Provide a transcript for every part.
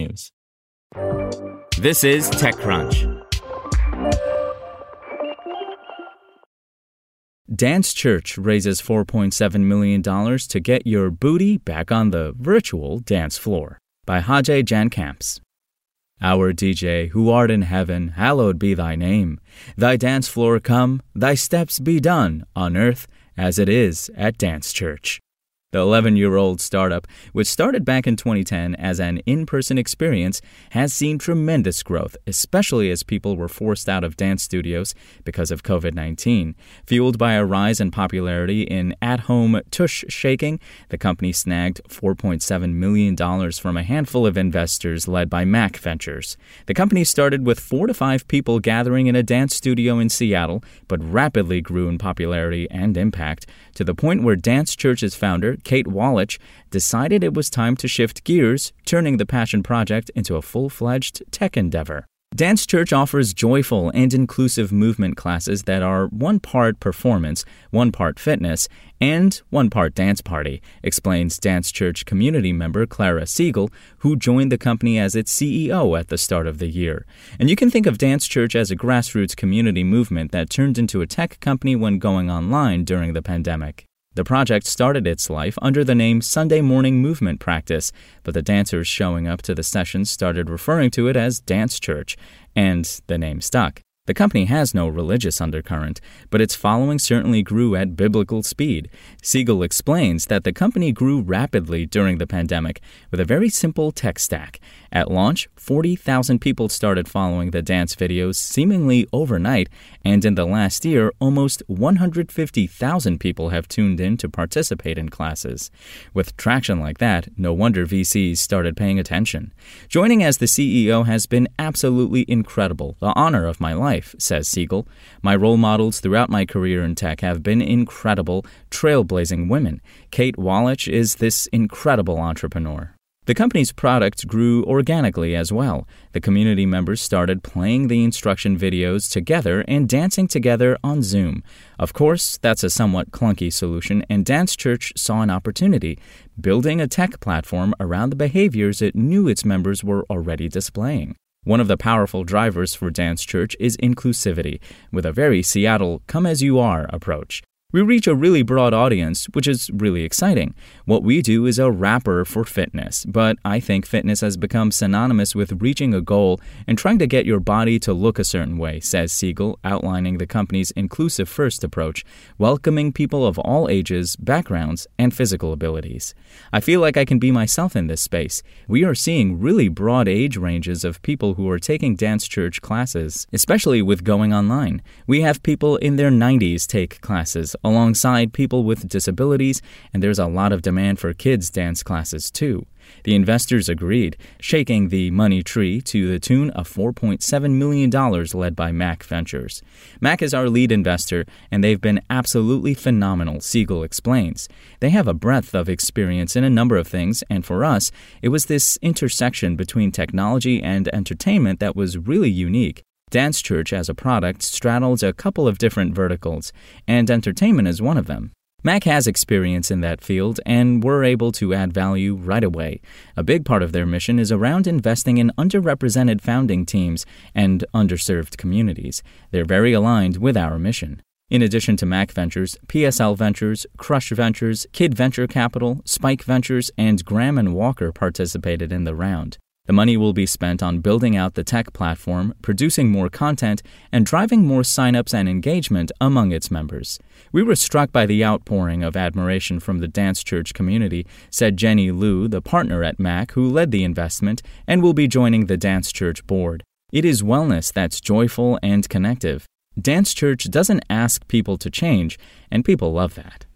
technews. This is TechCrunch. Dance Church raises $4.7 million to get your booty back on the virtual dance floor by Haje Jan Kamps. Our DJ, who art in heaven, hallowed be thy name. Thy dance floor come, thy steps be done, on earth as it is at Dance Church. The 11 year old startup, which started back in 2010 as an in person experience, has seen tremendous growth, especially as people were forced out of dance studios because of COVID 19. Fueled by a rise in popularity in at home tush shaking, the company snagged $4.7 million from a handful of investors led by Mac Ventures. The company started with four to five people gathering in a dance studio in Seattle, but rapidly grew in popularity and impact to the point where Dance Church's founder, Kate Wallach, decided it was time to shift gears, turning the passion project into a full fledged tech endeavor. Dance Church offers joyful and inclusive movement classes that are one part performance, one part fitness, and one part dance party, explains Dance Church community member Clara Siegel, who joined the company as its CEO at the start of the year. And you can think of Dance Church as a grassroots community movement that turned into a tech company when going online during the pandemic. The project started its life under the name Sunday Morning Movement Practice, but the dancers showing up to the sessions started referring to it as Dance Church, and the name stuck. The company has no religious undercurrent, but its following certainly grew at biblical speed. Siegel explains that the company grew rapidly during the pandemic with a very simple tech stack. At launch, 40,000 people started following the dance videos seemingly overnight, and in the last year, almost 150,000 people have tuned in to participate in classes. With traction like that, no wonder VCs started paying attention. Joining as the CEO has been absolutely incredible, the honor of my life, says Siegel. My role models throughout my career in tech have been incredible, trailblazing women. Kate Wallach is this incredible entrepreneur. The company's product grew organically as well. The community members started playing the instruction videos together and dancing together on Zoom. Of course, that's a somewhat clunky solution, and Dance Church saw an opportunity, building a tech platform around the behaviors it knew its members were already displaying. One of the powerful drivers for Dance Church is inclusivity, with a very Seattle come as you are approach. We reach a really broad audience, which is really exciting. What we do is a wrapper for fitness, but I think fitness has become synonymous with reaching a goal and trying to get your body to look a certain way, says Siegel, outlining the company's inclusive first approach, welcoming people of all ages, backgrounds, and physical abilities. I feel like I can be myself in this space. We are seeing really broad age ranges of people who are taking dance church classes, especially with going online. We have people in their 90s take classes alongside people with disabilities, and there's a lot of demand for kids' dance classes too. The investors agreed, shaking the money tree to the tune of $4.7 million led by Mac Ventures. Mac is our lead investor, and they've been absolutely phenomenal, Siegel explains. They have a breadth of experience in a number of things, and for us, it was this intersection between technology and entertainment that was really unique. Dance Church as a product straddles a couple of different verticals, and entertainment is one of them. Mac has experience in that field and were able to add value right away. A big part of their mission is around investing in underrepresented founding teams and underserved communities. They're very aligned with our mission. In addition to Mac Ventures, PSL Ventures, Crush Ventures, Kid Venture Capital, Spike Ventures, and Graham and Walker participated in the round. The money will be spent on building out the tech platform, producing more content, and driving more signups and engagement among its members. We were struck by the outpouring of admiration from the Dance Church community, said Jenny Liu, the partner at Mac who led the investment and will be joining the Dance Church board. It is wellness that's joyful and connective. Dance Church doesn't ask people to change, and people love that.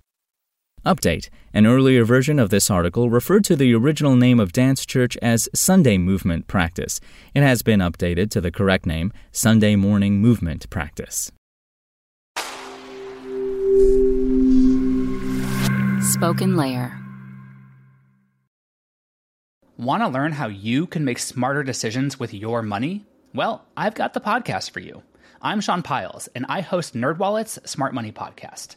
Update An earlier version of this article referred to the original name of Dance Church as Sunday Movement Practice. It has been updated to the correct name, Sunday Morning Movement Practice. Spoken Layer. Want to learn how you can make smarter decisions with your money? Well, I've got the podcast for you. I'm Sean Pyles, and I host NerdWallet's Smart Money Podcast.